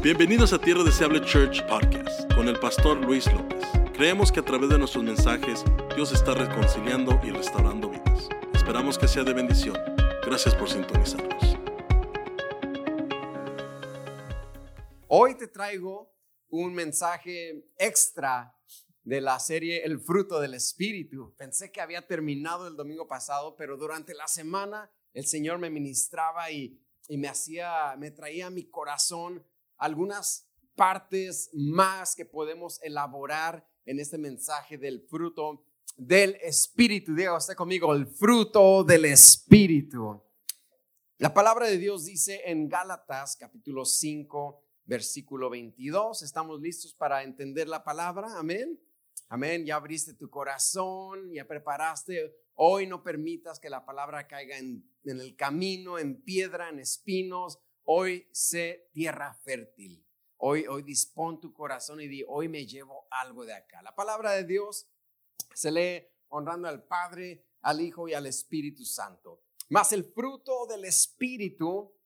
Bienvenidos a Tierra Deseable Church Podcast con el pastor Luis López. Creemos que a través de nuestros mensajes Dios está reconciliando y restaurando vidas. Esperamos que sea de bendición. Gracias por sintonizarnos. Hoy te traigo un mensaje extra de la serie El fruto del Espíritu. Pensé que había terminado el domingo pasado, pero durante la semana el Señor me ministraba y, me hacía, me traía mi corazón algunas partes más que podemos elaborar en este mensaje del fruto del Espíritu. Diga usted conmigo, el fruto del Espíritu. La palabra de Dios dice en Gálatas capítulo 5, versículo 22. ¿Estamos listos para entender la palabra? Amén. Amén. Ya abriste tu corazón, ya preparaste. Hoy no permitas que la palabra caiga en, en el camino, en piedra, en espinos Hoy sé tierra fértil. Hoy, hoy dispón tu corazón y di, hoy me llevo algo de acá. La palabra de Dios se lee honrando al Padre, al Hijo y al Espíritu Santo. Mas el fruto del Espíritu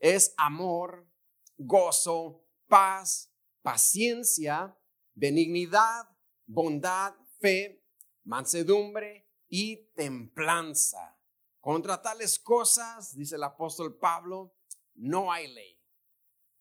es amor, gozo, paz, paciencia, benignidad, bondad, fe, mansedumbre y templanza. Contra tales cosas, dice el apóstol Pablo, no hay ley.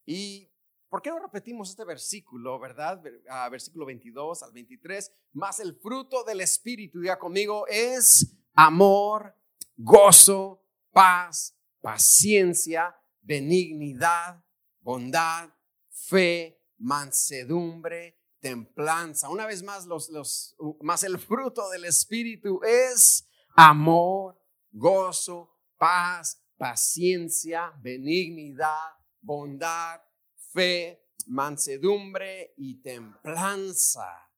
¿Y por qué no repetimos este versículo, verdad? Ah, versículo 22 al 23. Más el fruto del Espíritu, diga conmigo, es amor, gozo, paz, paciencia, benignidad, bondad, fe, mansedumbre, templanza. Una vez más, los, los, más el fruto del Espíritu es amor, gozo, paz, paciencia, benignidad, bondad, fe, mansedumbre y templanza.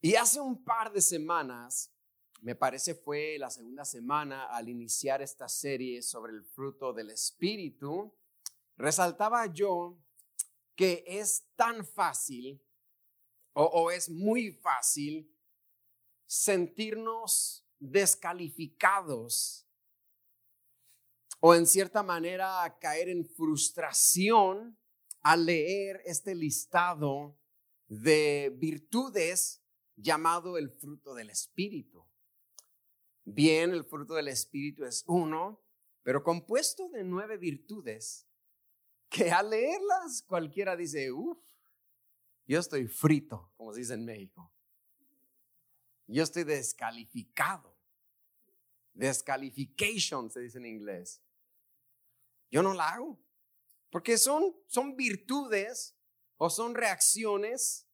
Y hace un par de semanas, me parece fue la segunda semana al iniciar esta serie sobre el fruto del Espíritu, resaltaba yo que es tan fácil o, o es muy fácil sentirnos descalificados o en cierta manera caer en frustración al leer este listado de virtudes llamado el fruto del Espíritu. Bien, el fruto del Espíritu es uno, pero compuesto de nueve virtudes que al leerlas cualquiera dice, uff, yo estoy frito, como se dice en México. Yo estoy descalificado. Descalification se dice en inglés. Yo no la hago. Porque son, son virtudes o son reacciones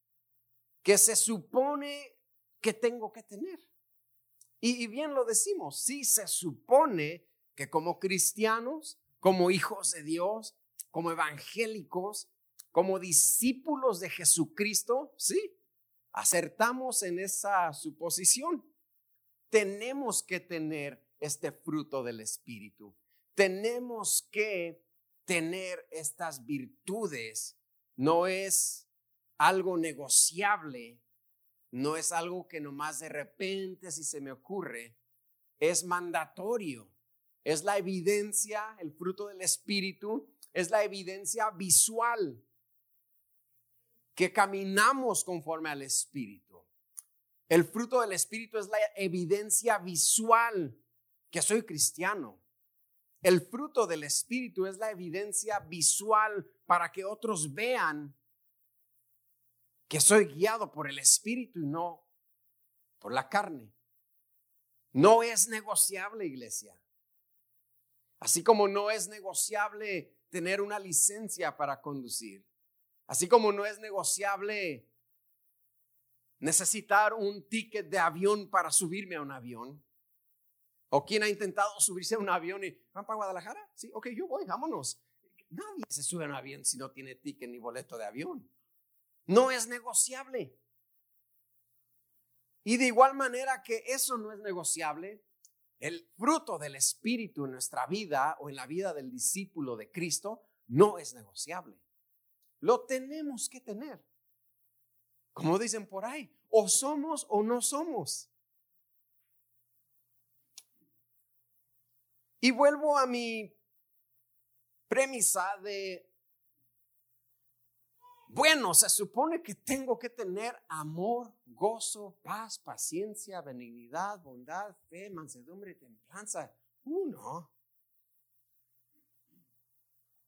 que se supone que tengo que tener. Y, bien lo decimos, sí se supone que como cristianos, como hijos de Dios, como evangélicos, como discípulos de Jesucristo, sí, acertamos en esa suposición. Tenemos que tener este fruto del Espíritu tenemos que tener estas virtudes. No es algo negociable, no es algo que nomás de repente si se me ocurre, es mandatorio. Es la evidencia, el fruto del Espíritu, es la evidencia visual que caminamos conforme al Espíritu. El fruto del Espíritu es la evidencia visual que soy cristiano. El fruto del Espíritu es la evidencia visual para que otros vean que soy guiado por el Espíritu y no por la carne. No es negociable, iglesia. Así como no es negociable tener una licencia para conducir. Así como no es negociable necesitar un ticket de avión para subirme a un avión. ¿O quién ha intentado subirse a un avión y van para Guadalajara? Sí, ok, yo voy, vámonos. Nadie se sube a un avión si no tiene ticket ni boleto de avión. No es negociable. Y de igual manera que eso no es negociable, el fruto del Espíritu en nuestra vida o en la vida del discípulo de Cristo no es negociable. Lo tenemos que tener. Como dicen por ahí, o somos o no somos. Y vuelvo a mi premisa de Bueno, se supone que tengo que tener amor, gozo, paz, paciencia, benignidad, bondad, fe, mansedumbre templanza. Uh, no.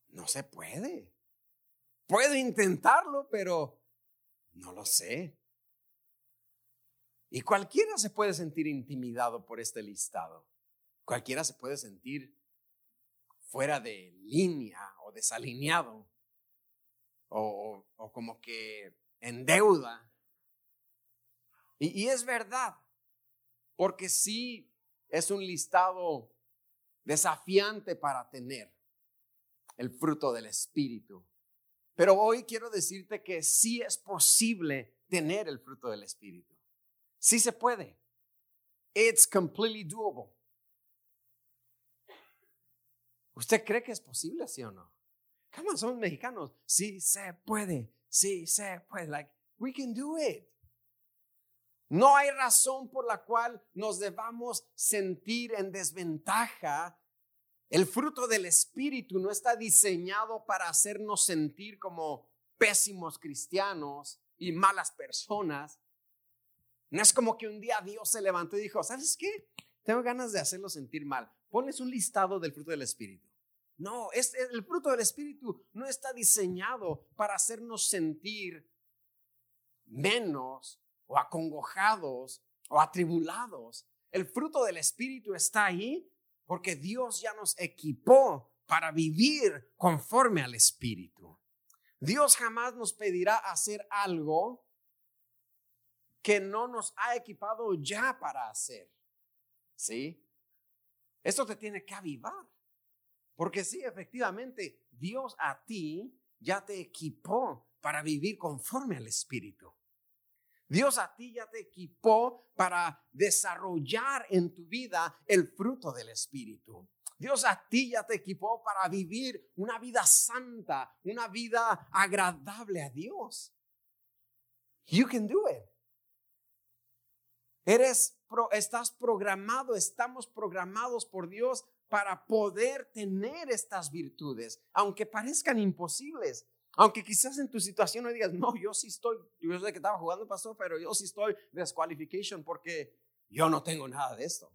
No se puede. Puedo intentarlo, pero no lo sé. Y cualquiera se puede sentir intimidado por este listado. Cualquiera se puede sentir fuera de línea o desalineado o, como que en deuda. Y, y es verdad, porque sí es un listado desafiante para tener el fruto del Espíritu. Pero hoy quiero decirte que sí es posible tener el fruto del Espíritu. Sí se puede. It's completely doable. ¿Usted cree que es posible, sí o no? Come somos mexicanos. Sí se puede. Sí se puede. Like, we can do it. No hay razón por la cual nos debamos sentir en desventaja el fruto del Espíritu no está diseñado para hacernos sentir como pésimos cristianos y malas personas. No es como que un día Dios se levantó y dijo, ¿sabes qué? Tengo ganas de hacerlo sentir mal. Ponles un listado del fruto del Espíritu. No, el fruto del Espíritu no está diseñado para hacernos sentir menos o acongojados o atribulados. El fruto del Espíritu está ahí porque Dios ya nos equipó para vivir conforme al Espíritu. Dios jamás nos pedirá hacer algo que no nos ha equipado ya para hacer. ¿Sí? Esto te tiene que avivar. Porque sí, efectivamente, Dios a ti ya te equipó para vivir conforme al Espíritu. Dios a ti ya te equipó para desarrollar en tu vida el fruto del Espíritu. Dios a ti ya te equipó para vivir una vida santa, una vida agradable a Dios. You can do it. Eres, estás programado, estamos programados por Dios para poder tener estas virtudes, aunque parezcan imposibles. Aunque quizás en tu situación no digas, no, yo sí estoy, yo sé que estaba jugando pastor, pero yo sí estoy desqualification porque yo no tengo nada de esto.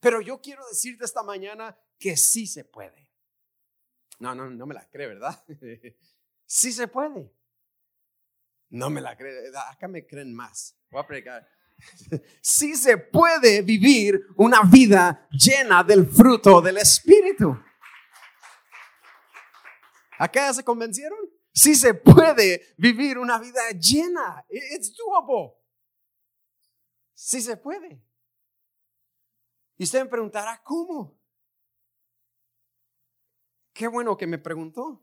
Pero yo quiero decirte esta mañana que sí se puede. No, no, no me la cree, ¿verdad? sí se puede. No me la cree. Acá me creen más. Voy a pregar. Sí se puede vivir una vida llena del fruto del Espíritu. ¿Acá se convencieron? Sí se puede vivir una vida llena. It's doable. Sí se puede. Y usted me preguntará, ¿cómo? Qué bueno que me preguntó.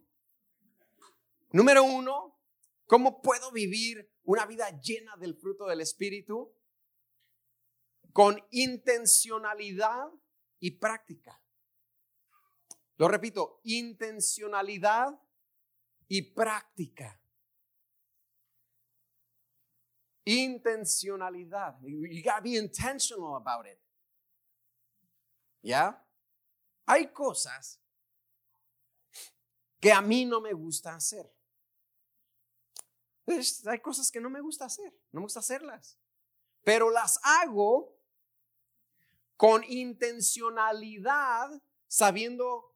Número uno, ¿cómo puedo vivir una vida llena del fruto del Espíritu? Con intencionalidad y práctica. Lo repito, intencionalidad y práctica. Intencionalidad. You gotta be intentional about it. ¿Ya? Hay cosas que a mí no me gusta hacer. hay cosas que no me gusta hacer, no me gusta hacerlas. Pero las hago con intencionalidad, sabiendo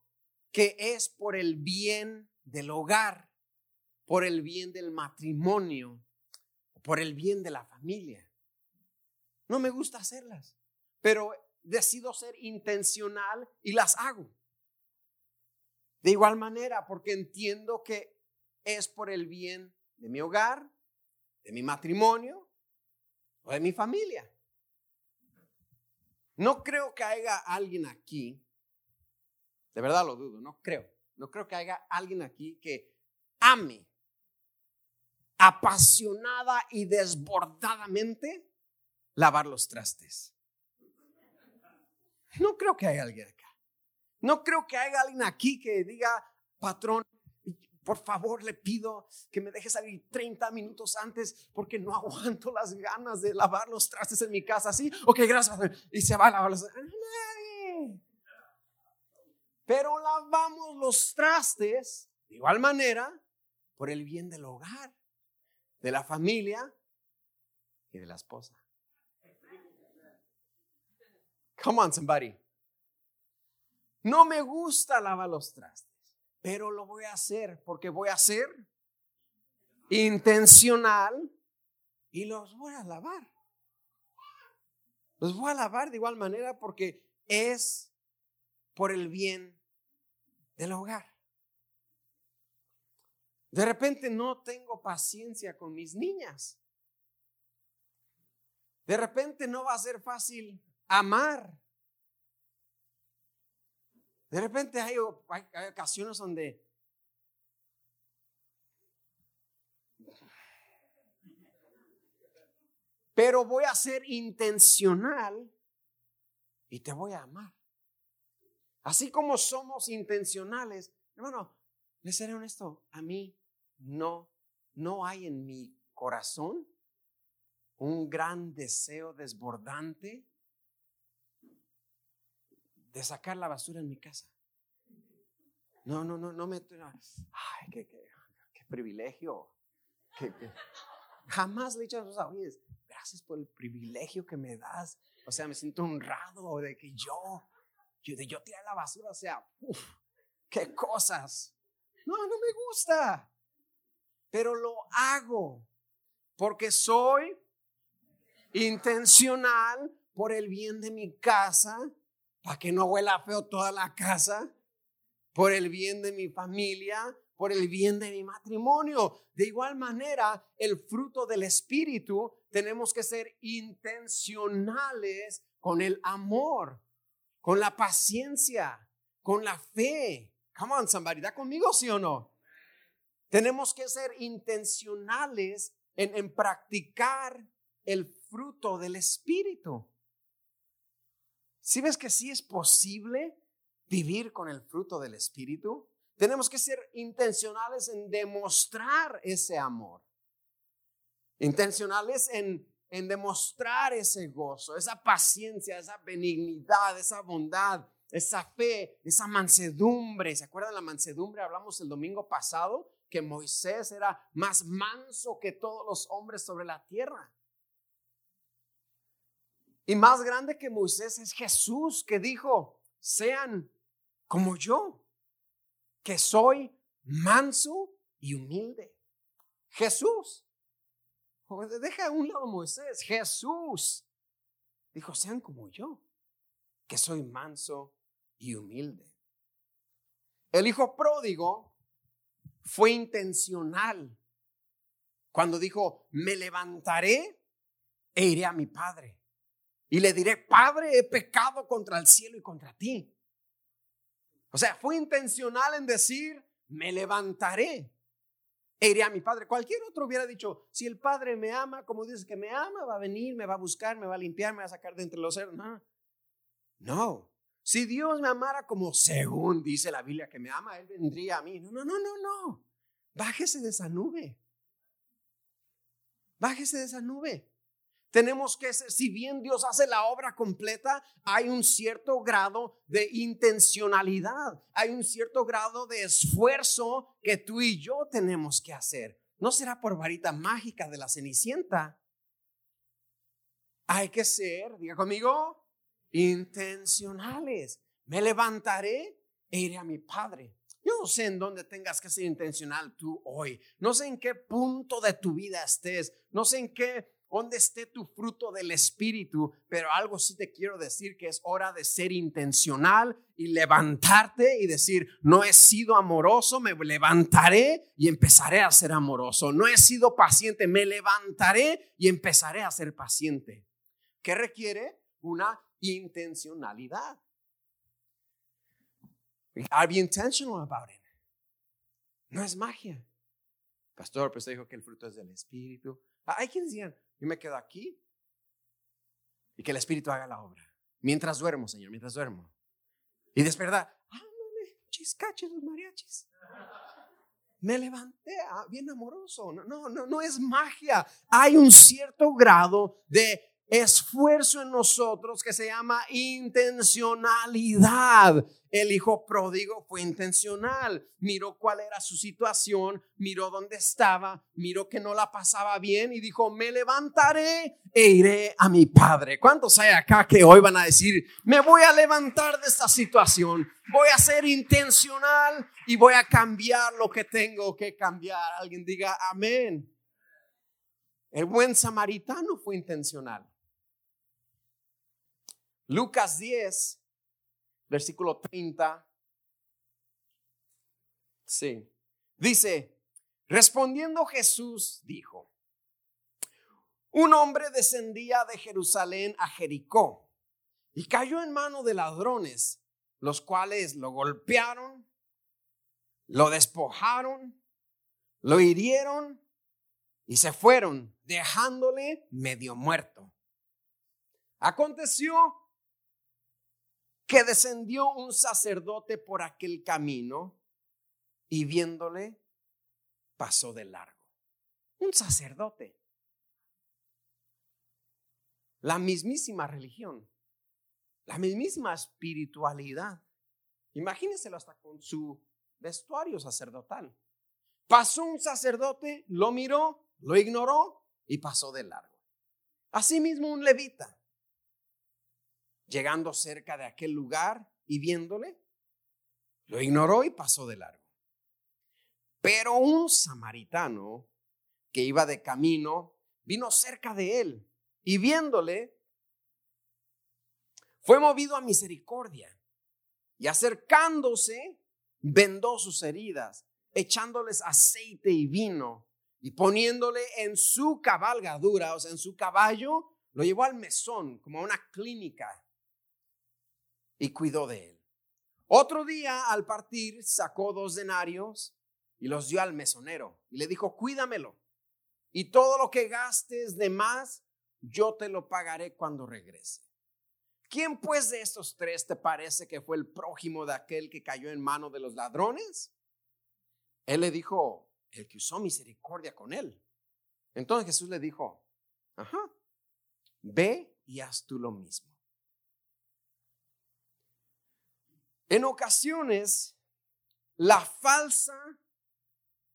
que es por el bien del hogar, por el bien del matrimonio, por el bien de la familia. No me gusta hacerlas, pero decido ser intencional y las hago. De igual manera, porque entiendo que es por el bien de mi hogar, de mi matrimonio o de mi familia. No creo que haya alguien aquí de verdad lo dudo, no creo. No creo que haya alguien aquí que ame apasionada y desbordadamente lavar los trastes. No creo que haya alguien acá. No creo que haya alguien aquí que diga, patrón, por favor le pido que me deje salir 30 minutos antes porque no aguanto las ganas de lavar los trastes en mi casa. ¿Sí? Ok, gracias. Y se va a lavar los trastes. Pero lavamos los trastes de igual manera por el bien del hogar, de la familia y de la esposa. Come on, somebody. No me gusta lavar los trastes, pero lo voy a hacer porque voy a ser intencional y los voy a lavar. Los voy a lavar de igual manera porque es por el bien del hogar. De repente no tengo paciencia con mis niñas. De repente no va a ser fácil amar. De repente hay, ocasiones donde pero voy a ser intencional y te voy a amar. Así como somos intencionales, hermano, le seré honesto, a mí no, no hay en mi corazón un gran deseo desbordante de sacar la basura en mi casa. No, no, no, no me. Ay, qué, qué, privilegio. jamás le he dicho a los oídos, gracias por el privilegio que me das. O sea, me siento honrado de que yo, yo de yo tirar la basura, o sea, qué cosas. No, no me gusta. Pero lo hago porque soy intencional por el bien de mi casa, para que no huela feo toda la casa, por el bien de mi familia, por el bien de mi matrimonio. De igual manera, el fruto del Espíritu, tenemos que ser intencionales con el amor, con la paciencia, con la fe. Come on, somebody, ¿da conmigo, sí o no? Tenemos que ser intencionales en, en practicar el fruto del Espíritu. Si ves que sí es posible vivir con el fruto del Espíritu, tenemos que ser intencionales en demostrar ese amor. Intencionales en, en demostrar ese gozo, esa paciencia, esa benignidad, esa bondad, esa fe, esa mansedumbre. ¿Se acuerdan la mansedumbre? Hablamos el domingo pasado que Moisés era más manso que todos los hombres sobre la tierra. Y más grande que Moisés es Jesús que dijo, sean como yo que soy manso y humilde. Jesús. Deja a un lado Moisés. Jesús dijo, sean como yo, que soy manso y humilde. El hijo pródigo fue intencional cuando dijo, me levantaré e iré a mi padre. Y le diré, Padre, he pecado contra el cielo y contra ti. O sea, fue intencional en decir, me levantaré e iré a mi padre. Cualquier otro hubiera dicho, si el padre me ama, como dice que me ama, va a venir, me va a buscar, me va a limpiar, me va a sacar de entre los seres. No, no. Si Dios me amara como según dice la Biblia que me ama, Él vendría a mí. No, no, no, no, no. Bájese de esa nube. Bájese de esa nube. Tenemos que, si bien Dios hace la obra completa, hay un cierto grado de intencionalidad, hay un cierto grado de esfuerzo que tú y yo tenemos que hacer. No será por varita mágica de la cenicienta. Hay que ser, diga conmigo, intencionales. Me levantaré e iré a mi Padre. Yo no sé en dónde tengas que ser intencional tú hoy. No sé en qué punto de tu vida estés. No sé en qué donde esté tu fruto del Espíritu, pero algo sí te quiero decir que es hora de ser intencional y levantarte y decir, no he sido amoroso, me levantaré y empezaré a ser amoroso. No he sido paciente, me levantaré y empezaré a ser paciente. ¿Qué requiere? Una intencionalidad. I'll be intentional about it. No es magia. Pastor, pues dijo que el fruto es del Espíritu. Hay quienes digan, yo me quedo aquí y que el Espíritu haga la obra. Mientras duermo, Señor, mientras duermo. Y despertar, ándale, chiscaches los mariachis. Me levanté ah, bien amoroso. No, no, no, no es magia. Hay un cierto grado de esfuerzo en nosotros que se llama intencionalidad. El hijo pródigo fue intencional, miró cuál era su situación, miró dónde estaba, miró que no la pasaba bien y dijo, me levantaré e iré a mi padre. ¿Cuántos hay acá que hoy van a decir, me voy a levantar de esta situación, voy a ser intencional y voy a cambiar lo que tengo que cambiar? Alguien diga, amén. El buen samaritano fue intencional. Lucas 10, versículo 30. Sí. Dice, respondiendo Jesús dijo, un hombre descendía de Jerusalén a Jericó y cayó en mano de ladrones, los cuales lo golpearon, lo despojaron, lo hirieron y se fueron, dejándole medio muerto. Aconteció que descendió un sacerdote por aquel camino y viéndole pasó de largo. Un sacerdote. La mismísima religión, la mismísima espiritualidad. Imagínenselo hasta con su vestuario sacerdotal. Pasó un sacerdote, lo miró, lo ignoró y pasó de largo. Asimismo un levita llegando cerca de aquel lugar y viéndole, lo ignoró y pasó de largo. Pero un samaritano que iba de camino vino cerca de él y viéndole, fue movido a misericordia y acercándose, vendó sus heridas, echándoles aceite y vino y poniéndole en su cabalgadura, o sea, en su caballo, lo llevó al mesón, como a una clínica y cuidó de él. Otro día al partir sacó dos denarios y los dio al mesonero y le dijo, cuídamelo y todo lo que gastes de más, yo te lo pagaré cuando regrese. ¿Quién pues de estos tres te parece que fue el prójimo de aquel que cayó en mano de los ladrones? Él le dijo, el que usó misericordia con él. Entonces Jesús le dijo, ajá, ve y haz tú lo mismo. En ocasiones, la falsa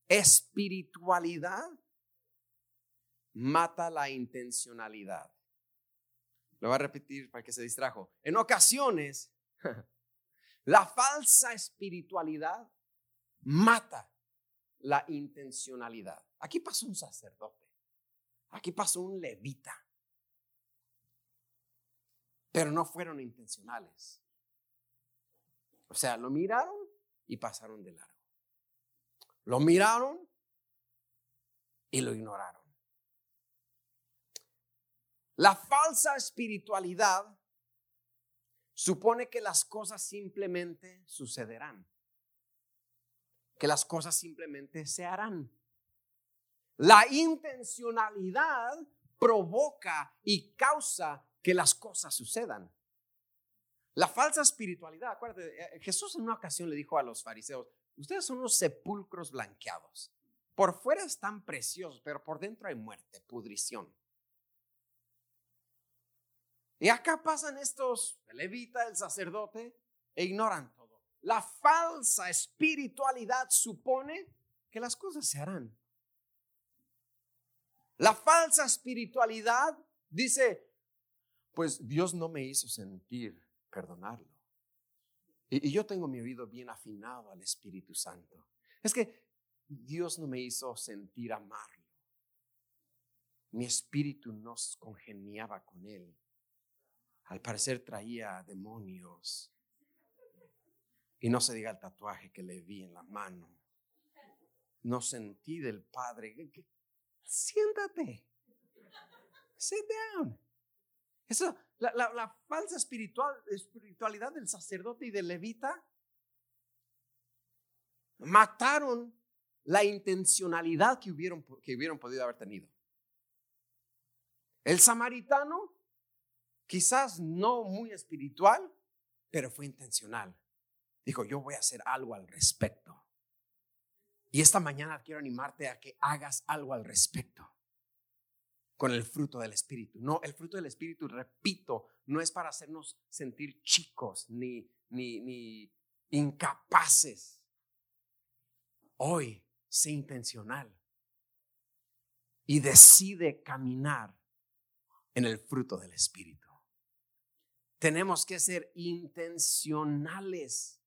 espiritualidad mata la intencionalidad. Lo voy a repetir para que se distrajo. En ocasiones, la falsa espiritualidad mata la intencionalidad. Aquí pasó un sacerdote. Aquí pasó un levita. Pero no fueron intencionales. O sea, lo miraron y pasaron de largo. Lo miraron y lo ignoraron. La falsa espiritualidad supone que las cosas simplemente sucederán, que las cosas simplemente se harán. La intencionalidad provoca y causa que las cosas sucedan. La falsa espiritualidad, acuérdate, eh, Jesús en una ocasión le dijo a los fariseos, ustedes son unos sepulcros blanqueados. Por fuera están preciosos, pero por dentro hay muerte, pudrición. Y acá pasan estos, el levita, el sacerdote, e ignoran todo. La falsa espiritualidad supone que las cosas se harán. La falsa espiritualidad dice, pues Dios no me hizo sentir perdonarlo. Y, yo tengo mi oído bien afinado al Espíritu Santo. Es que Dios no me hizo sentir amarlo. Mi espíritu no congeniaba con él. Al parecer traía demonios. Y no se diga el tatuaje que le vi en la mano. No sentí del Padre. Siéntate. Sit down. Eso, la, falsa espiritual, espiritualidad del sacerdote y del levita mataron la intencionalidad que hubieron, que hubieron podido haber tenido. El samaritano, quizás no muy espiritual, pero fue intencional. Dijo, yo voy a hacer algo al respecto. Y esta mañana quiero animarte a que hagas algo al respecto. Con el fruto del Espíritu. No, el fruto del Espíritu, repito, no es para hacernos sentir chicos ni, ni, ni incapaces. Hoy, sé intencional y decide caminar en el fruto del Espíritu. Tenemos que ser intencionales.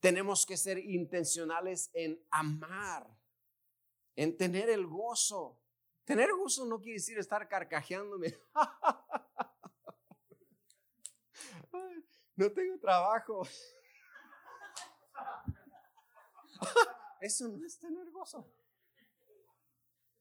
Tenemos que ser intencionales en amar, en tener el gozo. Tener gozo no quiere decir estar carcajeándome. No tengo trabajo. Eso no es tener gozo.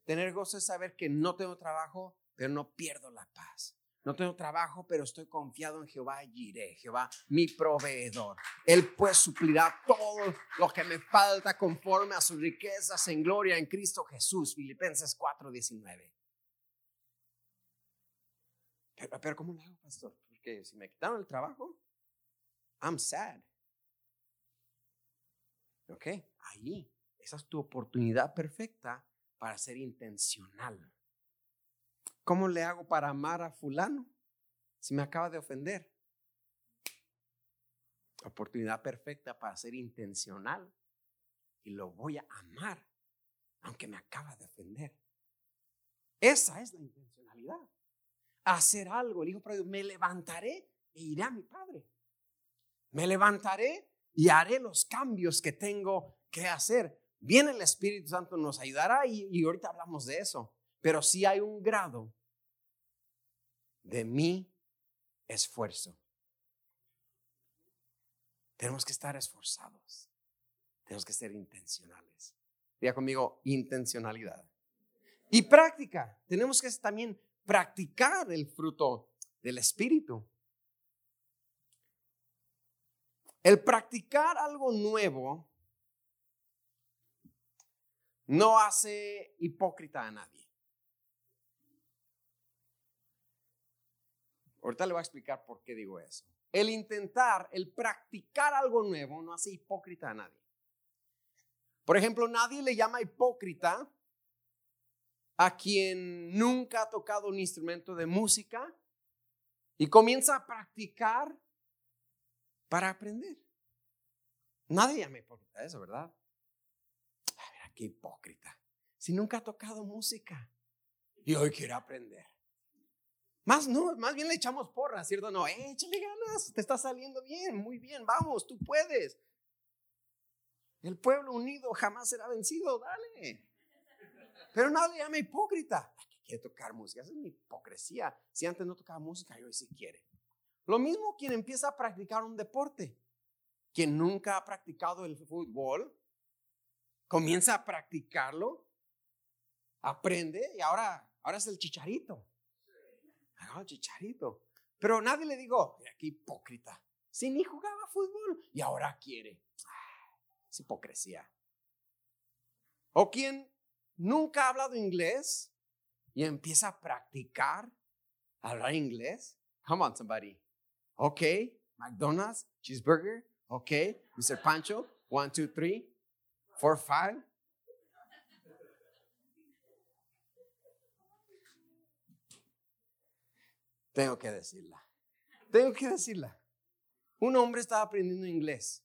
Tener gozo es saber que no tengo trabajo, pero no pierdo la paz. No tengo trabajo, pero estoy confiado en Jehová iré. Jehová, mi proveedor. Él pues suplirá todo lo que me falta conforme a sus riquezas en gloria en Cristo Jesús. Filipenses 4:19. Pero, pero ¿cómo lo hago, pastor? Porque si me quitaron el trabajo, I'm sad. ¿Ok? Ahí, esa es tu oportunidad perfecta para ser intencional. ¿Cómo le hago para amar a fulano si me acaba de ofender? Oportunidad perfecta para ser intencional y lo voy a amar aunque me acaba de ofender. Esa es la intencionalidad. Hacer algo. El hijo pródigo, me levantaré e iré a mi padre. Me levantaré y haré los cambios que tengo que hacer. Bien, el Espíritu Santo nos ayudará y, ahorita hablamos de eso. Pero sí hay un grado de mi esfuerzo. Tenemos que estar esforzados. Tenemos que ser intencionales. Diga conmigo, intencionalidad. Y práctica. Tenemos que también practicar el fruto del Espíritu. El practicar algo nuevo no hace hipócrita a nadie. Ahorita le voy a explicar por qué digo eso. El intentar, el practicar algo nuevo no hace hipócrita a nadie. Por ejemplo, nadie le llama hipócrita a quien nunca ha tocado un instrumento de música y comienza a practicar para aprender. Nadie llama hipócrita a eso, ¿verdad? A ver, qué hipócrita. Si nunca ha tocado música y hoy quiere aprender. Más no, más bien le echamos porras, ¿cierto? No, échale ganas, te está saliendo bien, muy bien, vamos, tú puedes. El pueblo unido jamás será vencido, dale. Pero nadie llama hipócrita. que quiere tocar música, esa es mi hipocresía. Si antes no tocaba música, hoy sí quiere. Lo mismo quien empieza a practicar un deporte. Quien nunca ha practicado el fútbol, comienza a practicarlo, aprende y ahora, ahora es el chicharito chicharito. Pero nadie le mira qué hipócrita. Si ni jugaba fútbol y ahora quiere. es hipocresía. O quien nunca ha hablado inglés y empieza a practicar hablar inglés. Come on, somebody. Ok, McDonald's, cheeseburger. Ok, Mr. Pancho, one, two, three, four, five. Tengo que decirla. Tengo que decirla. Un hombre estaba aprendiendo inglés.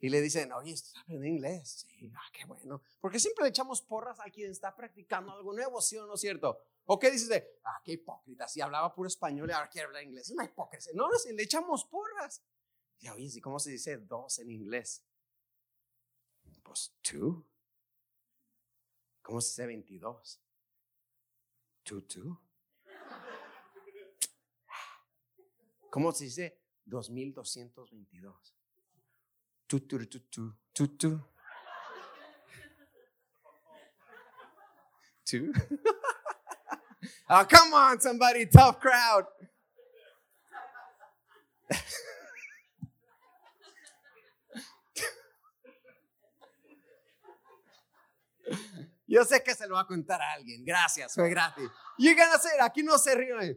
Y le dicen, oye, ¿estás aprendiendo inglés? Sí, ah, qué bueno. Porque siempre le echamos porras a quien está practicando algo nuevo, ¿sí o no es cierto? ¿O qué dices de, ah, qué hipócrita, si hablaba puro español y ahora quiere hablar inglés? Es una hipocresía. No, no, si le echamos porras. Y oye, ¿cómo se dice dos en inglés? Pues two. ¿Cómo se dice 22? Two, two. ¿Cómo se dice? 2222. Tu, tu, tu, tu, tu, tu. Two. oh, come on, somebody, tough crowd. Yo sé que se lo va a contar a alguien. Gracias, fue gratis. Y a hacer, aquí no se ríe.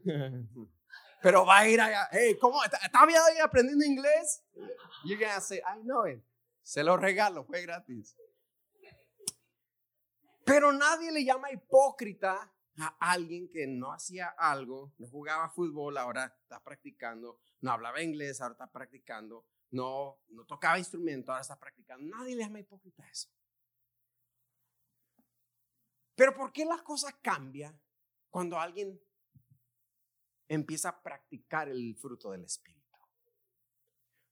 Pero va a ir allá. Hey, ¿cómo? ¿Está ahí aprendiendo inglés? You're gonna say, I know it. Se lo regalo, fue gratis. Pero nadie le llama hipócrita a alguien que no hacía algo, no jugaba fútbol, ahora está practicando, no hablaba inglés, ahora está practicando, no, no tocaba instrumento, ahora está practicando. Nadie le llama hipócrita a eso. Pero ¿por qué la cosa cambia cuando alguien empieza a practicar el fruto del Espíritu?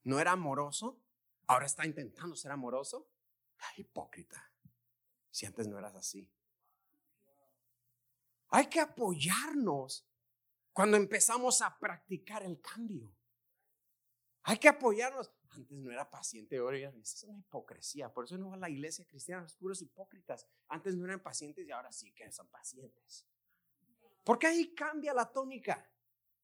¿No era amoroso? Ahora está intentando ser amoroso. hipócrita. Si antes no eras así. Hay que apoyarnos cuando empezamos a practicar el cambio. Hay que apoyarnos. Antes no era paciente, ahora ya es una hipocresía. Por eso no va a la iglesia cristiana, los puros hipócritas. Antes no eran pacientes y ahora sí que son pacientes. Porque ahí cambia la tónica.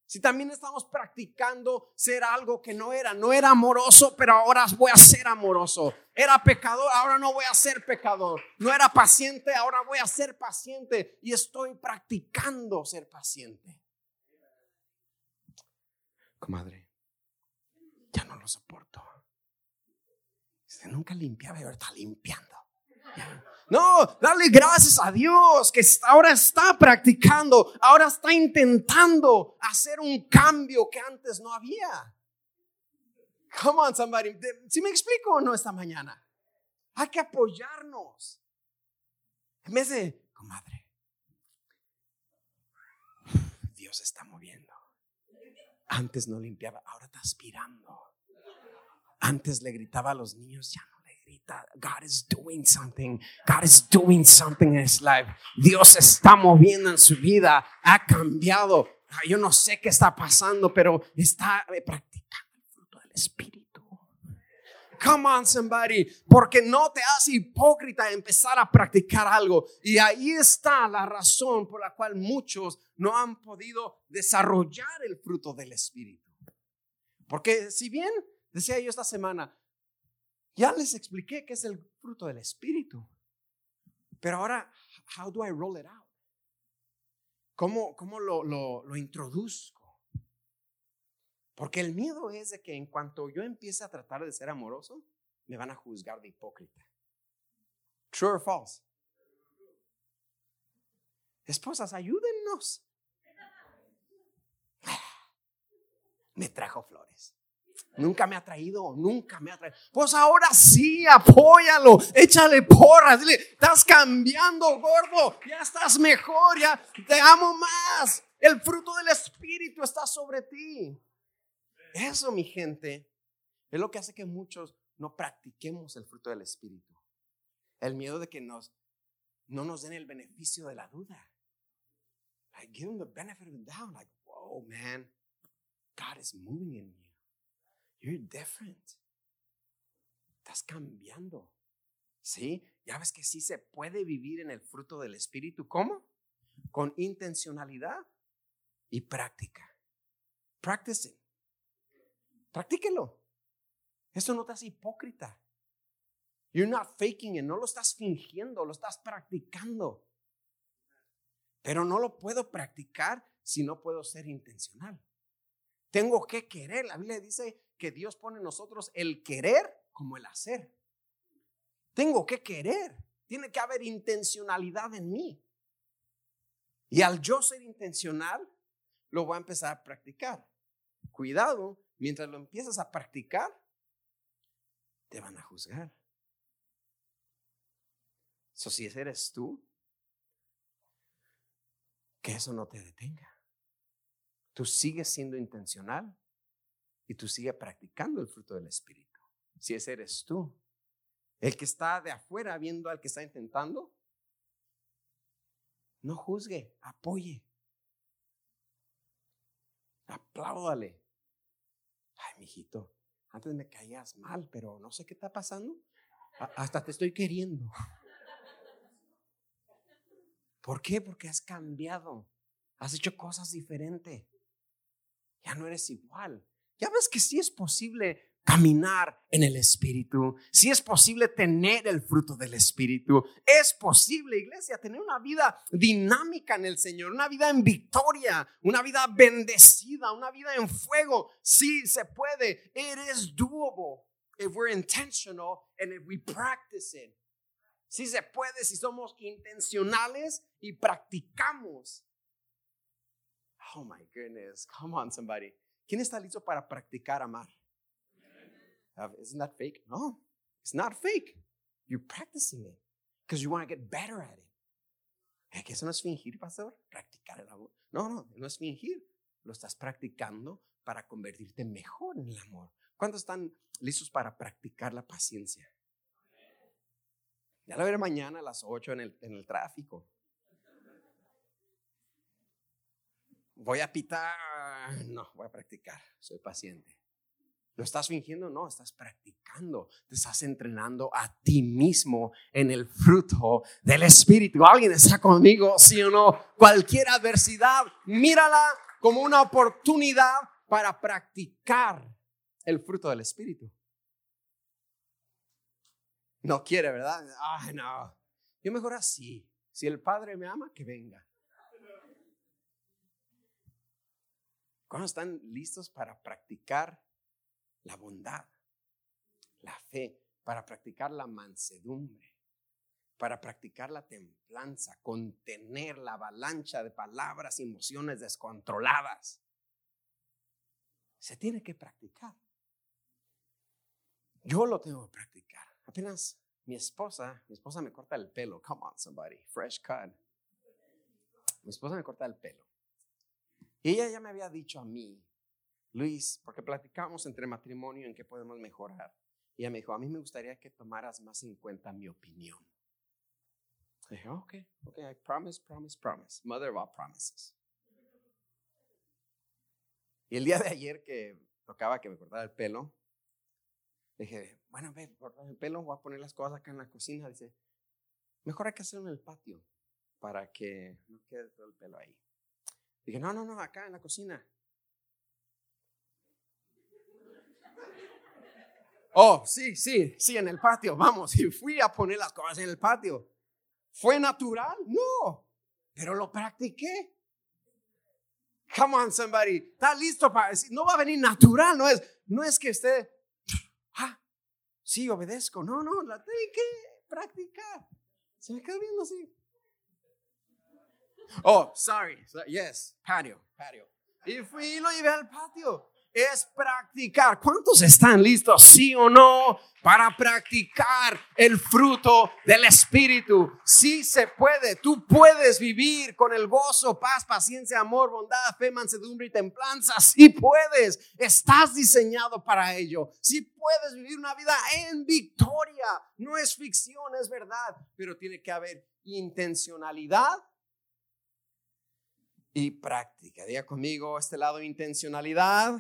Si también estamos practicando ser algo que no era, no era amoroso, pero ahora voy a ser amoroso. Era pecador, ahora no voy a ser pecador. No era paciente, ahora voy a ser paciente. Y estoy practicando ser paciente. Comadre, ya no lo soporto. Se nunca limpiaba y ahora está limpiando. No, dale gracias a Dios que ahora está practicando, ahora está intentando hacer un cambio que antes no había. Come on, somebody. ¿Si me explico o no esta mañana? Hay que apoyarnos. En vez de, comadre, Dios está moviendo. Antes no limpiaba, ahora está aspirando. Antes le gritaba a los niños, ya no God is doing something. God is doing something in his life. Dios está moviendo en su vida. Ha cambiado. Ah, yo no sé qué está pasando, pero está eh, practicando el fruto del Espíritu. Come on, somebody. Porque no te hace hipócrita empezar a practicar algo. Y ahí está la razón por la cual muchos no han podido desarrollar el fruto del Espíritu. Porque si bien, decía yo esta semana, ya les expliqué qué es el fruto del Espíritu. Pero ahora, how do I roll it out? ¿Cómo, cómo lo, lo, lo introduzco? Porque el miedo es de que en cuanto yo empiece a tratar de ser amoroso, me van a juzgar de hipócrita. True or false? Esposas, ayúdennos. Me trajo flores. Nunca me ha traído, nunca me ha traído. Pues ahora sí, apóyalo, échale porras, dile, estás cambiando, gordo, ya estás mejor, ya te amo más. El fruto del Espíritu está sobre ti. Eso, mi gente, es lo que hace que muchos no practiquemos el fruto del Espíritu. El miedo de que nos, no nos den el beneficio de la duda. Give them the benefit of the doubt. Like, whoa, man, God is moving in you. You're different. Estás cambiando. ¿Sí? Ya ves que sí se puede vivir en el fruto del Espíritu. ¿Cómo? Con intencionalidad y práctica. Practicing. Practíquelo. Eso no te hace hipócrita. You're not faking it. No lo estás fingiendo, lo estás practicando. Pero no lo puedo practicar si no puedo ser intencional. Tengo que querer. La Biblia dice que Dios pone en nosotros el querer como el hacer. Tengo que querer. Tiene que haber intencionalidad en mí. Y al yo ser intencional, lo voy a empezar a practicar. Cuidado, mientras lo empiezas a practicar, te van a juzgar. So, si eres tú, que eso no te detenga. Tú sigues siendo intencional y tú sigues practicando el fruto del Espíritu. Si ese eres tú, el que está de afuera viendo al que está intentando, no juzgue, apoye. Apláudale. Ay, mijito, antes me caías mal, pero no sé qué está pasando. hasta te estoy queriendo. ¿Por qué? Porque has cambiado. Has hecho cosas diferentes. Ya no eres igual. Ya ves que sí es posible caminar en el Espíritu, sí es posible tener el fruto del Espíritu, es posible, iglesia, tener una vida dinámica en el Señor, una vida en victoria, una vida bendecida, una vida en fuego. Sí se puede. It is doable if we're intentional and if we practice it. Sí se puede si somos intencionales y practicamos. Oh my goodness, come on somebody. ¿Quién está listo para practicar amar? Isn't that fake? No, it's not fake. You're practicing it because you want to get better at it. ¿Es que eso no es fingir, pastor? Practicar el amor. No, no, no es fingir. Lo estás practicando para convertirte mejor en el amor. ¿Cuántos están listos para practicar la paciencia? Ya lo veré mañana a las 8 en el, en el tráfico. Voy a pitar. No, voy a practicar. Soy paciente. ¿Lo estás fingiendo? No, estás practicando. Te estás entrenando a ti mismo en el fruto del Espíritu. ¿Alguien está conmigo? ¿Sí o no? Cualquier adversidad, mírala como una oportunidad para practicar el fruto del Espíritu. No quiere, ¿verdad? Ay, no. Yo mejor así. Si el Padre me ama, que venga. ¿Cuándo están listos para practicar la bondad, la fe, para practicar la mansedumbre, para practicar la templanza, contener la avalancha de palabras y emociones descontroladas. Se tiene que practicar. Yo lo tengo que practicar. Apenas mi esposa, mi esposa me corta el pelo. Come on, somebody, fresh cut. Mi esposa me corta el pelo. Y ella ya me había dicho a mí Luis, porque platicamos entre matrimonio en qué podemos mejorar. Y ella me dijo, a mí me gustaría que tomaras más en cuenta mi opinión. dije, ok, ok, I promise, promise, promise. Mother of all promises. Y el día de ayer que tocaba que me cortara el pelo, dije, bueno, ve, cortar el pelo, voy a poner las cosas acá en la cocina. Dice, mejor hay que hacerlo en el patio para que no quede todo el pelo ahí. Dije, no, no, no, acá en la cocina. Oh, sí, sí, sí, en el patio, vamos. Y fui a poner las cosas en el patio. ¿Fue natural? No, pero lo practiqué. Come on, somebody. Está listo para decir, no va a venir natural, no es, no es que esté, ah, sí, obedezco. No, no, la tengo que practicar. Se me quedó viendo así. Oh, sorry. Yes, patio, patio. Y fui y lo llevé al patio es practicar. ¿Cuántos están listos, sí o no, para practicar el fruto del Espíritu? Sí se puede. Tú puedes vivir con el gozo, paz, paciencia, amor, bondad, fe, mansedumbre y templanza. Sí puedes. Estás diseñado para ello. Sí puedes vivir una vida en victoria. No es ficción, es verdad. Pero tiene que haber intencionalidad y práctica. Diga conmigo este lado intencionalidad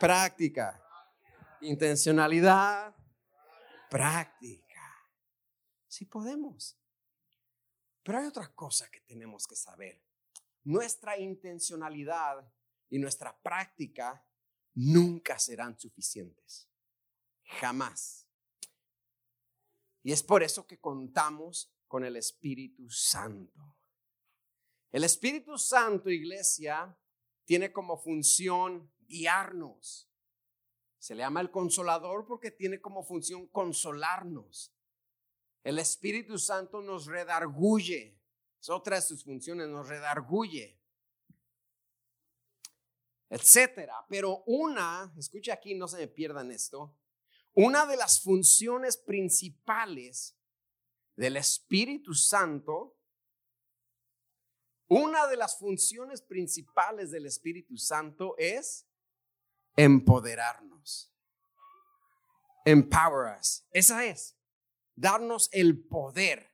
práctica. Intencionalidad, práctica. Sí podemos. Pero hay otra cosa que tenemos que saber. Nuestra intencionalidad y nuestra práctica nunca serán suficientes. Jamás. Y es por eso que contamos con el Espíritu Santo. El Espíritu Santo, iglesia, tiene como función guiarnos. Se le llama el consolador porque tiene como función consolarnos. El Espíritu Santo nos redarguye. Es otra de sus funciones, nos redarguye. Etcétera. Pero una, escucha aquí, no se me pierdan esto. Una de las funciones principales del Espíritu Santo una de las funciones principales del Espíritu Santo es empoderarnos. Empower us. Esa es. Darnos el poder.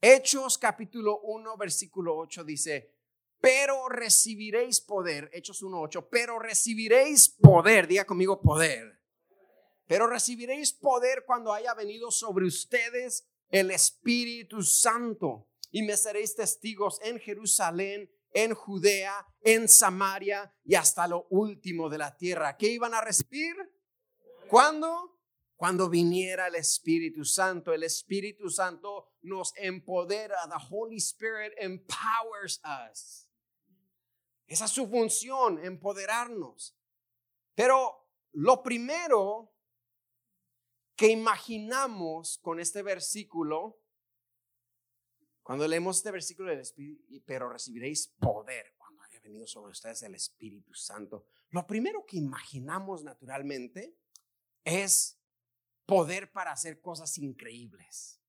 Hechos capítulo 1, versículo 8 dice, pero recibiréis poder. Hechos 1, 8, pero recibiréis poder. Diga conmigo poder. Pero recibiréis poder cuando haya venido sobre ustedes el Espíritu Santo. Y me seréis testigos en Jerusalén, en Judea, en Samaria y hasta lo último de la tierra. ¿Qué iban a recibir? ¿Cuándo? Cuando viniera el Espíritu Santo. El Espíritu Santo nos empodera. The Holy Spirit empowers us. Esa es su función, empoderarnos. Pero lo primero que imaginamos con este versículo, cuando leemos este versículo del Espíritu, pero recibiréis poder cuando haya venido sobre ustedes el Espíritu Santo. Lo primero que imaginamos naturalmente es poder para hacer cosas increíbles.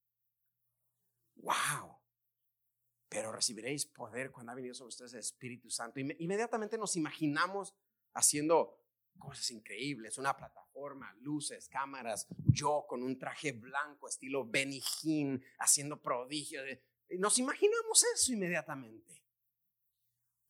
¡Wow! Pero recibiréis poder cuando ha venido sobre ustedes el Espíritu Santo. Inmediatamente nos imaginamos haciendo cosas increíbles, una plataforma, luces, cámaras, yo con un traje blanco estilo Benny Hinn haciendo prodigios. Nos imaginamos eso inmediatamente.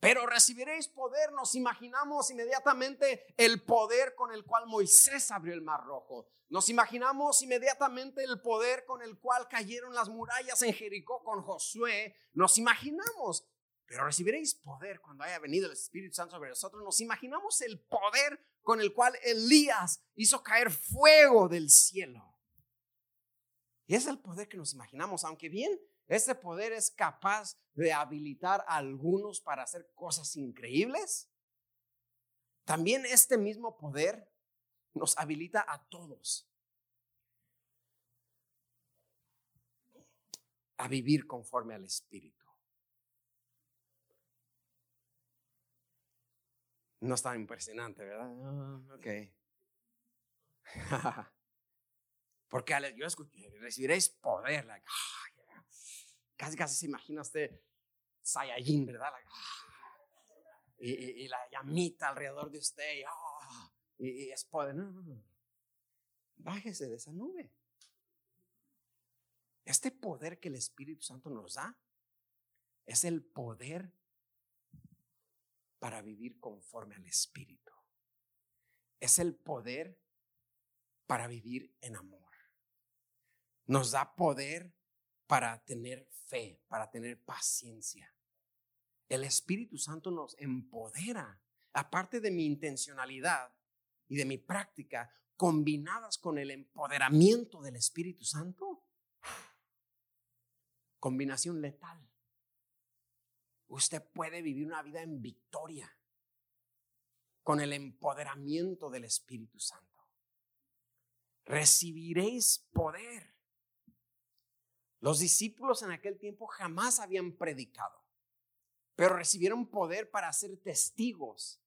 Pero recibiréis poder, nos imaginamos inmediatamente el poder con el cual Moisés abrió el mar rojo. Nos imaginamos inmediatamente el poder con el cual cayeron las murallas en Jericó con Josué. Nos imaginamos, pero recibiréis poder cuando haya venido el Espíritu Santo sobre nosotros. Nos imaginamos el poder con el cual Elías hizo caer fuego del cielo. Y es el poder que nos imaginamos, aunque bien ese poder es capaz de habilitar a algunos para hacer cosas increíbles. También este mismo poder nos habilita a todos a vivir conforme al Espíritu. No es impresionante, ¿verdad? Ah, ok. Porque yo escuché, recibiréis poder. Like, casi casi se imagina usted Saiyajin, ¿verdad? y, la llamita alrededor de usted ah, y, es poder. No, no, no. Bájese de esa nube. Este poder que el Espíritu Santo nos da es el poder para vivir conforme al Espíritu. Es el poder para vivir en amor. Nos da poder para tener fe, para tener paciencia. El Espíritu Santo nos empodera, aparte de mi intencionalidad y de mi práctica, combinadas con el empoderamiento del Espíritu Santo. Combinación letal. Usted puede vivir una vida en victoria con el empoderamiento del Espíritu Santo. Recibiréis poder los discípulos en aquel tiempo jamás habían predicado, pero recibieron poder para ser testigos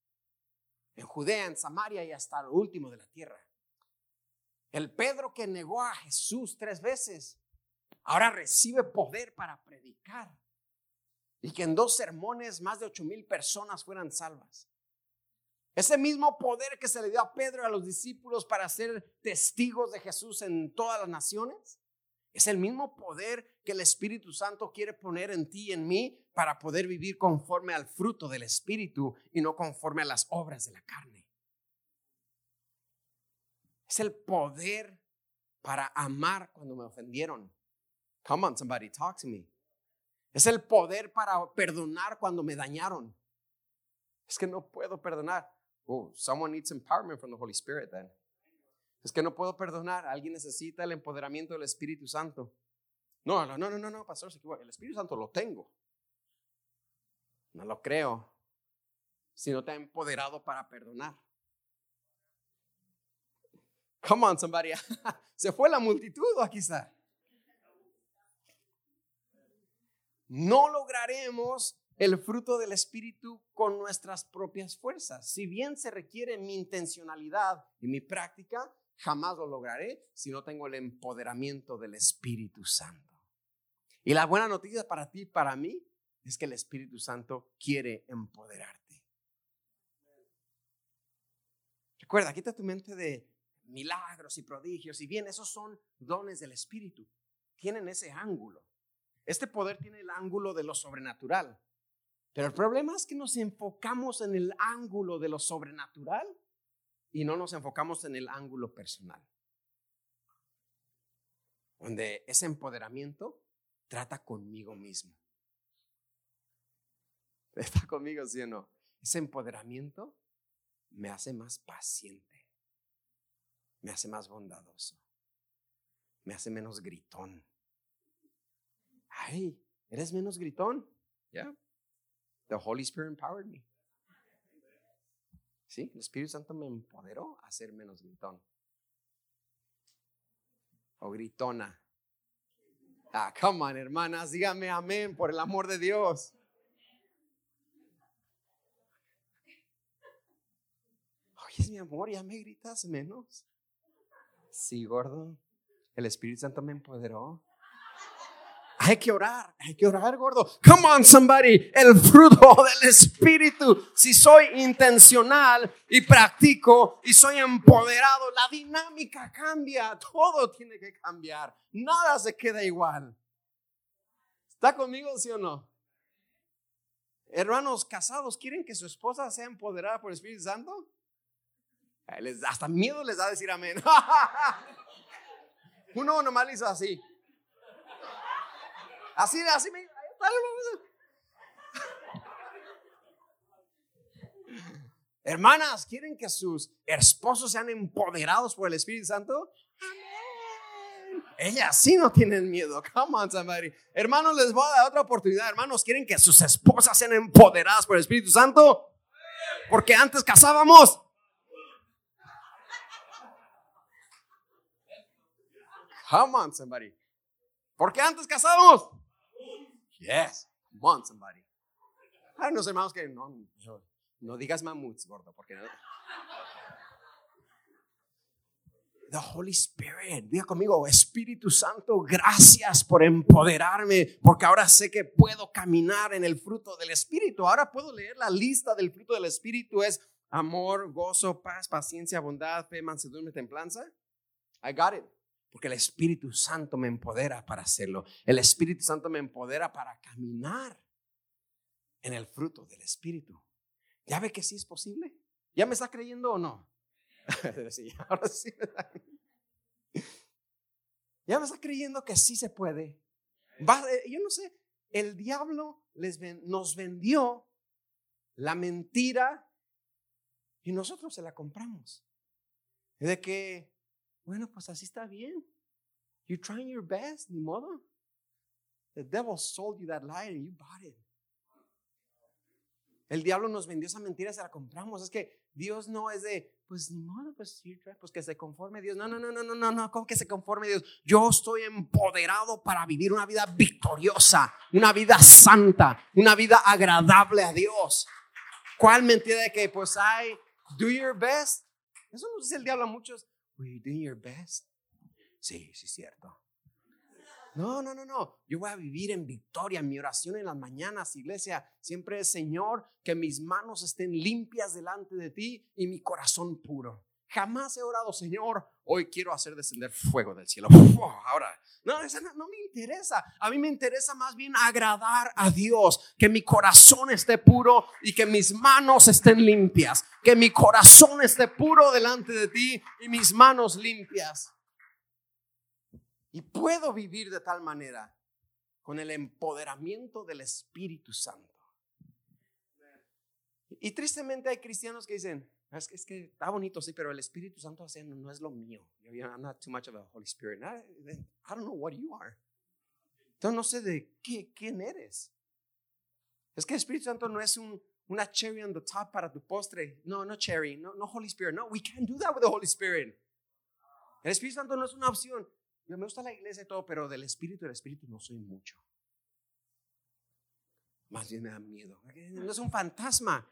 en Judea, en Samaria y hasta lo último de la tierra. El Pedro que negó a Jesús tres veces, ahora recibe poder para predicar. Y que en dos sermones más de ocho mil personas fueran salvas. Ese mismo poder que se le dio a Pedro y a los discípulos para ser testigos de Jesús en todas las naciones, es el mismo poder que el Espíritu Santo quiere poner en ti y en mí para poder vivir conforme al fruto del Espíritu y no conforme a las obras de la carne. Es el poder para amar cuando me ofendieron. Come on, somebody, talk to me. Es el poder para perdonar cuando me dañaron. Es que no puedo perdonar. Oh, someone needs empowerment from the Holy Spirit then. Es que no puedo perdonar. Alguien necesita el empoderamiento del Espíritu Santo. No, no, no, no, no, pastor. El Espíritu Santo lo tengo. No lo creo. Si no te ha empoderado para perdonar. Come on, somebody. Se fue la multitud aquí está. No lograremos el fruto del Espíritu con nuestras propias fuerzas. Si bien se requiere mi intencionalidad y mi práctica, jamás lo lograré si no tengo el empoderamiento del Espíritu Santo. Y la buena noticia para ti, para mí, es que el Espíritu Santo quiere empoderarte. Recuerda, quita tu mente de milagros y prodigios. Y bien, esos son dones del Espíritu. Tienen ese ángulo. Este poder tiene el ángulo de lo sobrenatural. Pero el problema es que nos enfocamos en el ángulo de lo sobrenatural y no nos enfocamos en el ángulo personal. Donde ese empoderamiento trata conmigo mismo. ¿Está conmigo, sí o no? Ese empoderamiento me hace más paciente, me hace más bondadoso, me hace menos gritón. Ay, ¿eres menos gritón? Yeah. The Holy Spirit empowered me. Sí, el Espíritu Santo me empoderó a ser menos gritón. o gritona. Ah, come on, hermanas, dígame amén por el amor de Dios. Oye, mi amor, ya me gritas menos. Sí, gordo. El Espíritu Santo me empoderó. Hay que orar, hay que orar, gordo. Come on, somebody. El fruto del Espíritu. Si soy intencional y practico y soy empoderado, la dinámica cambia. Todo tiene que cambiar. Nada se queda igual. ¿Está conmigo, sí o no? Hermanos casados, ¿quieren que su esposa sea empoderada por el Espíritu Santo? hasta miedo les da decir amén. Uno nomás hizo así. Así, así me. Hermanas, ¿quieren que sus esposos sean empoderados por el Espíritu Santo? Ellas sí no tienen miedo. Come on, somebody. Hermanos, les voy a dar otra oportunidad. Hermanos, ¿quieren que sus esposas sean empoderadas por el Espíritu Santo? Porque antes casábamos. Come on, somebody. Porque antes casábamos. Yes. Come on, somebody. Hay unos hermanos que no, no, digas mamuts, gordo, porque no. The Holy Spirit, diga conmigo, Espíritu Santo, gracias por empoderarme, porque ahora sé que puedo caminar en el fruto del Espíritu. Ahora puedo leer la lista del fruto del Espíritu: es amor, gozo, paz, paciencia, bondad, fe, mansedumbre, templanza. I got it. Porque el Espíritu Santo me empodera para hacerlo. El Espíritu Santo me empodera para caminar en el fruto del Espíritu. ¿Ya ve que sí es posible? ¿Ya me está creyendo o no? sí, ahora sí. ¿Ya me está creyendo que sí se puede? Eh, yo no sé, el diablo nos vendió la mentira y nosotros se la compramos. De que bueno, pues así está bien. You're trying your best, ni modo. The devil sold you that lie and you bought it. El diablo nos vendió esa mentira, se la compramos. Es que Dios no es de, pues ni modo, pues, pues que se conforme Dios. No, no, no, no, no, no, no, ¿cómo que se conforme Dios? Yo estoy empoderado para vivir una vida victoriosa, una vida santa, una vida agradable a Dios. ¿Cuál mentira de que, pues, hay, do your best? Eso nos dice el diablo a muchos. Were you doing your best? Sí, sí, cierto. No, no, no, no. Yo voy a vivir en victoria. Mi oración en las mañanas, iglesia, siempre es, Señor, que mis manos estén limpias delante de ti y mi corazón puro. Jamás he orado, Señor, hoy quiero hacer descender fuego del cielo. ahora, no, no, me interesa. A mí me interesa más bien agradar a Dios, que mi corazón esté puro y que mis manos estén limpias. Que mi corazón esté puro delante de ti y mis manos limpias. Y puedo vivir de tal manera con el empoderamiento del Espíritu Santo. Y tristemente hay cristianos que dicen, es que, es que está bonito, sí, pero el Espíritu Santo no es lo mío. I'm not too much of a Holy Spirit. I, don't know what you are. Entonces no sé de qué, quién eres. Es que el Espíritu Santo no es un, una cherry on the top para tu postre. No, no cherry, no, no Holy Spirit. No, we can't do that with the Holy Spirit. El Espíritu Santo no es una opción. Yo me gusta la iglesia y todo, pero del Espíritu, del Espíritu no soy mucho. Más bien me da miedo. No es un fantasma.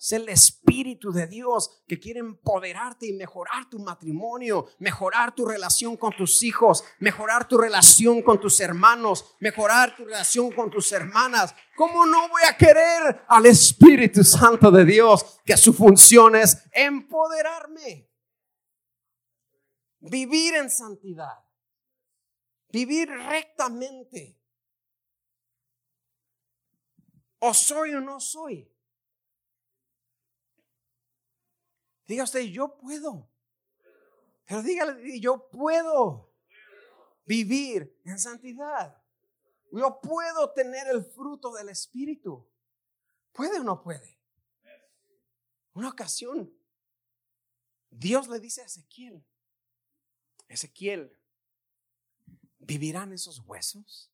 Es el Espíritu de Dios que quiere empoderarte y mejorar tu matrimonio, mejorar tu relación con tus hijos, mejorar tu relación con tus hermanos, mejorar tu relación con tus hermanas. ¿Cómo no voy a querer al Espíritu Santo de Dios que su función es empoderarme? Vivir en santidad. Vivir rectamente. O soy o no soy. Diga usted, yo puedo. Pero dígale, yo puedo vivir en santidad. Yo puedo tener el fruto del Espíritu. ¿Puede o no puede? Una ocasión, Dios le dice a Ezequiel, Ezequiel, ¿vivirán esos huesos?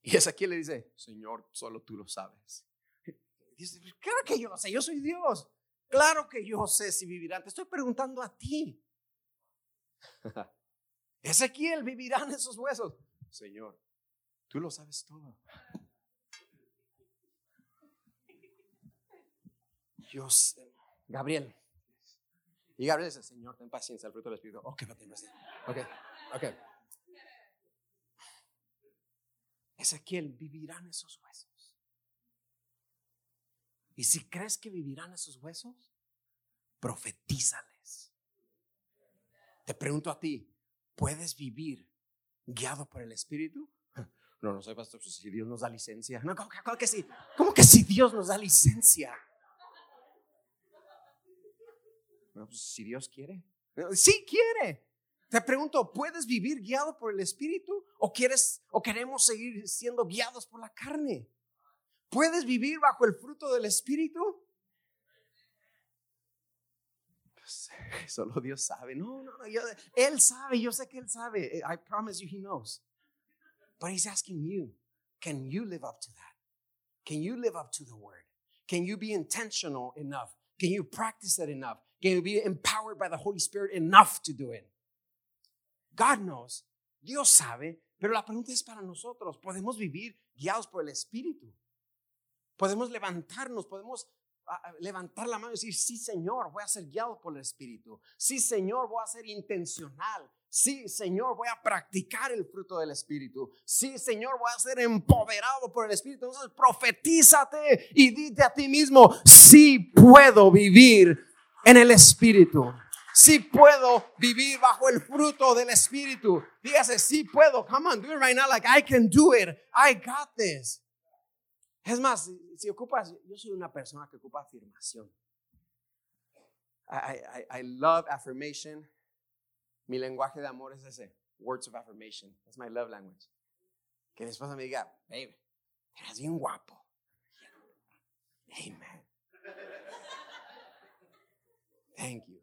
Y Ezequiel le dice, Señor, solo tú lo sabes. Dice, claro que yo lo sé, yo soy Dios. Claro que yo sé si vivirán. Te estoy preguntando a ti. Ezequiel, vivirán esos huesos. Señor, tú lo sabes todo. Dios, Gabriel. Y Gabriel dice, Señor, ten paciencia, el fruto del Espíritu. Ok, paciencia. Ok, ok. Ezequiel, vivirán esos huesos. Y si crees que vivirán esos huesos, profetízales. Te pregunto a ti, ¿puedes vivir guiado por el Espíritu? No, no soy pastor, pues, si Dios nos da licencia. No, ¿cómo, cómo que sí? ¿Cómo que si Dios nos da licencia? Pues, si Dios quiere. Sí quiere. Te pregunto, ¿puedes vivir guiado por el Espíritu o quieres o queremos seguir siendo guiados por la carne? ¿Puedes vivir bajo el fruto del Espíritu? Solo Dios sabe. No, no, no. él sabe. Yo sé que él sabe. I promise you, he knows. But he's asking you, can you live up to that? Can you live up to the word? Can you be intentional enough? Can you practice it enough? Can you be empowered by the Holy Spirit enough to do it? God knows. Dios sabe. Pero la pregunta es para nosotros. ¿Podemos vivir guiados por el Espíritu? Podemos levantarnos, podemos levantar la mano y decir, sí Señor, voy a ser guiado por el Espíritu. Sí Señor, voy a ser intencional. Sí Señor, voy a practicar el fruto del Espíritu. Sí Señor, voy a ser empoderado por el Espíritu. Entonces profetízate y dite a ti mismo, sí puedo vivir en el Espíritu. Sí puedo vivir bajo el fruto del Espíritu. Dígase, sí puedo. Come on, do it right now. Like I can do it. I got this. Es más, si ocupas, yo soy una persona que ocupa afirmación. I, love affirmation. Mi lenguaje de amor es ese, words of affirmation. That's my love language. Que mi esposa me diga, babe, eres bien guapo. Amen. Thank you.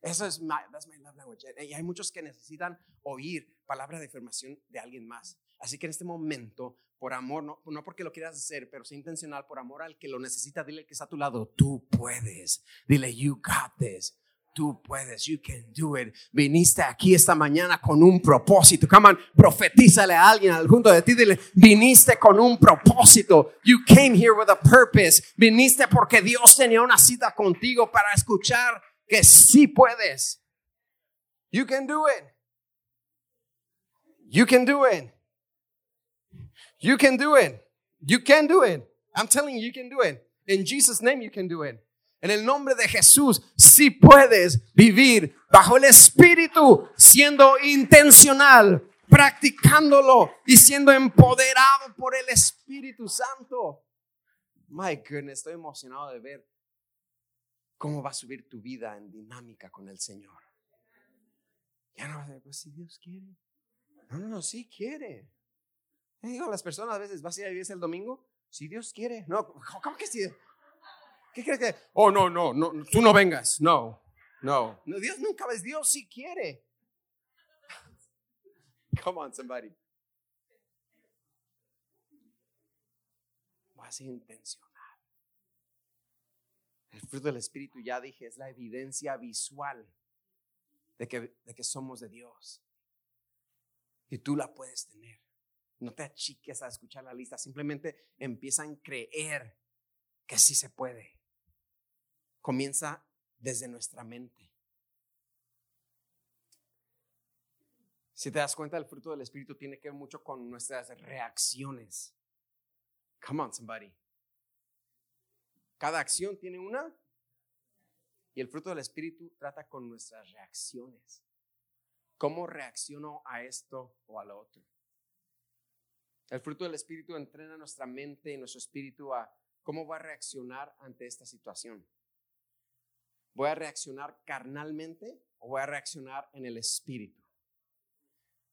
Eso es my, that's my love language. Y hay muchos que necesitan oír palabra de afirmación de alguien más. Así que en este momento, por amor, no, no porque lo quieras hacer, pero sea intencional, por amor al que lo necesita, dile que está a tu lado, tú puedes. Dile, you got this. Tú puedes, you can do it. Viniste aquí esta mañana con un propósito. Come on, profetízale a alguien al junto de ti. Dile, viniste con un propósito. You came here with a purpose. Viniste porque Dios tenía una cita contigo para escuchar que sí puedes. You can do it. You can do it. You can do it. You can do it. I'm telling you, you can do it. In Jesus' name, you can do it. En el nombre de Jesús, si puedes vivir bajo el Espíritu, siendo intencional, practicándolo y siendo empoderado por el Espíritu Santo. My goodness, estoy emocionado de ver cómo va a subir tu vida en dinámica con el Señor. Ya no pues si Dios quiere. No, no, no, sí quiere. Digo, las personas a veces, ¿vas a ir a vivir el domingo? Si Dios quiere. No, ¿cómo que si? ¿Qué crees que? Oh, no, no, no, tú no vengas. No, no. Dios nunca ves, Dios si quiere. Come on, somebody. Va a intencional. El fruto del Espíritu, ya dije, es la evidencia visual de que, de que somos de Dios. Y tú la puedes tener. No te achiques a escuchar la lista, simplemente empieza a creer que sí se puede. Comienza desde nuestra mente. Si te das cuenta, el fruto del Espíritu tiene que ver mucho con nuestras reacciones. Come on, somebody. Cada acción tiene una. Y el fruto del Espíritu trata con nuestras reacciones. ¿Cómo reacciono a esto o a lo otro? El fruto del Espíritu entrena nuestra mente y nuestro espíritu a cómo va a reaccionar ante esta situación. ¿Voy a reaccionar carnalmente o voy a reaccionar en el espíritu?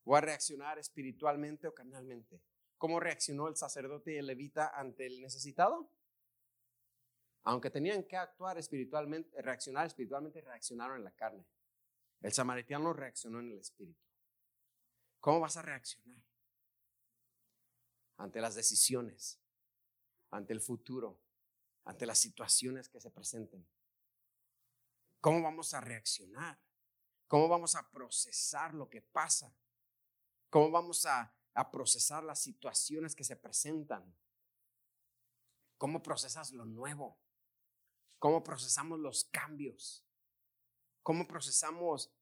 ¿Voy a reaccionar espiritualmente o carnalmente? ¿Cómo reaccionó el sacerdote y el levita ante el necesitado? Aunque tenían que actuar espiritualmente, reaccionar espiritualmente, reaccionaron en la carne. El samaritano reaccionó en el espíritu. ¿Cómo vas a reaccionar? Ante las decisiones, ante el futuro, ante las situaciones que se presenten. ¿Cómo vamos a reaccionar? ¿Cómo vamos a procesar lo que pasa? ¿Cómo vamos a, procesar las situaciones que se presentan? ¿Cómo procesas lo nuevo? ¿Cómo procesamos los cambios? ¿Cómo procesamos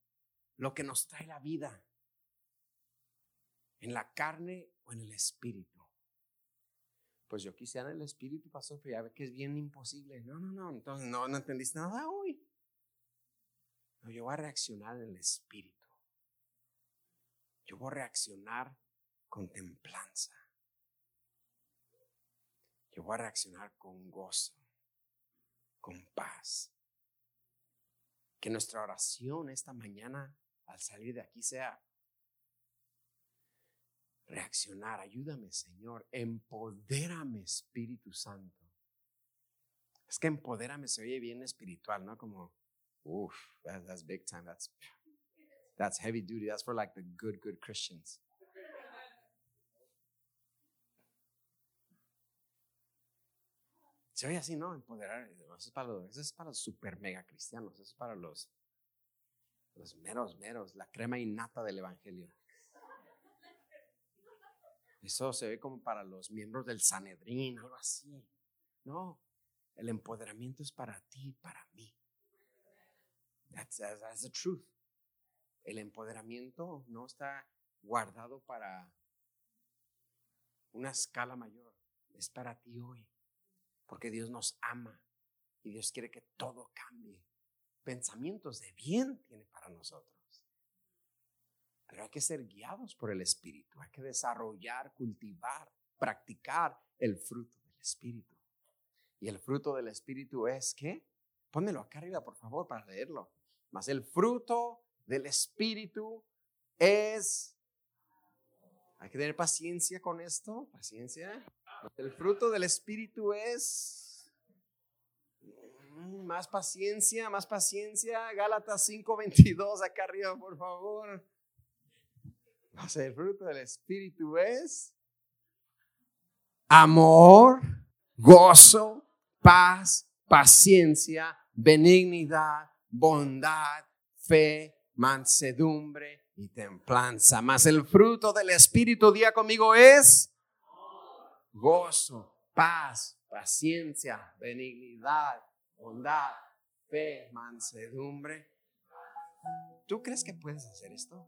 lo que nos trae la vida? ¿En la carne o en el espíritu? Pues yo quisiera el espíritu, pastor, pero ya ve que es bien imposible. No, no, no, entonces no, no entendiste nada hoy. No, yo voy a reaccionar en el espíritu. Yo voy a reaccionar con templanza. Yo voy a reaccionar con gozo, con paz. Que nuestra oración esta mañana al salir de aquí sea reaccionar. Ayúdame, Señor. Empodérame, Espíritu Santo. Es que empodérame se oye bien espiritual, ¿no? Como, uff, that's big time. That's, that's heavy duty. That's for like the good, good Christians. Se oye así, ¿no? Empoderar. Eso es para los, super mega cristianos. Eso es para los, los meros, meros, la crema innata del evangelio. Eso se ve como para los miembros del Sanedrín, algo así. No, el empoderamiento es para ti, para mí. That's the truth. El empoderamiento no está guardado para una escala mayor. Es para ti hoy. Porque Dios nos ama y Dios quiere que todo cambie. Pensamientos de bien tiene para nosotros. Pero hay que ser guiados por el Espíritu. Hay que desarrollar, cultivar, practicar el fruto del Espíritu. Y el fruto del Espíritu es que, pónmelo acá arriba, por favor, para leerlo. Mas el fruto del Espíritu es... Hay que tener paciencia con esto, paciencia. El fruto del Espíritu es mm, más paciencia, más paciencia. Gálatas 5:22 acá arriba, por favor. El fruto del Espíritu es amor, gozo, paz, paciencia, benignidad, bondad, fe, mansedumbre y templanza. Mas el fruto del Espíritu, día conmigo, es gozo, paz, paciencia, benignidad, bondad, fe, mansedumbre. ¿Tú crees que puedes hacer esto?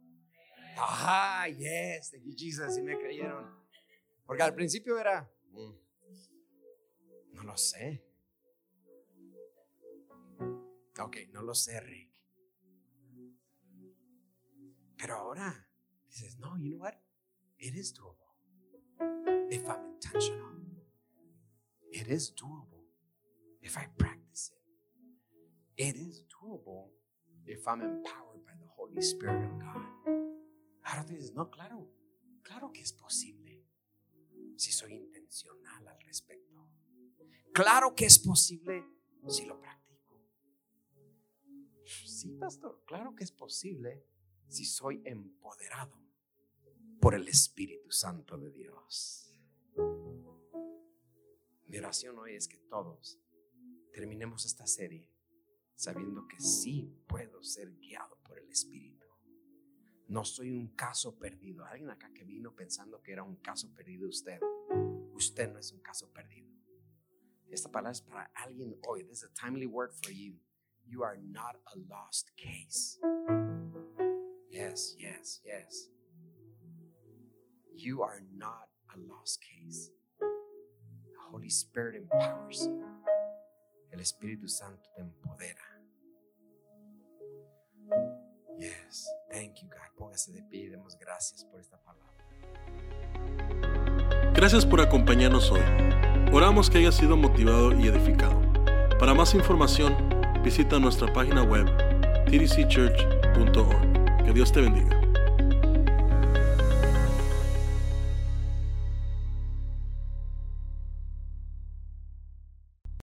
Ah, yes, thank you Jesus, y me creyeron. Porque al principio era, mm, no lo sé. Ok, no lo sé, Rick. Pero ahora dices, no, you know what? It is doable. If I'm intentional, it is doable. If I practice it, it is doable. If I'm empowered by the Holy Spirit of God. Ahora tú dices, no, claro, claro que es posible si soy intencional al respecto. Claro que es posible si lo practico. Sí, pastor, claro que es posible si soy empoderado por el Espíritu Santo de Dios. Mi oración hoy es que todos terminemos esta serie sabiendo que sí puedo ser guiado por el Espíritu. No soy un caso perdido. Alguien acá que vino pensando que era un caso perdido usted. Usted no es un caso perdido. Esta palabra es para alguien hoy. This is a timely word for you. You are not a lost case. Yes, yes, yes. You are not a lost case. The Holy Spirit empowers you. El Espíritu Santo te empodera. Yes, thank you God. Póngase de demos gracias por esta palabra. Gracias por acompañarnos hoy. Oramos que haya sido motivado y edificado. Para más información, visita nuestra página web tdcchurch.org. Que Dios te bendiga.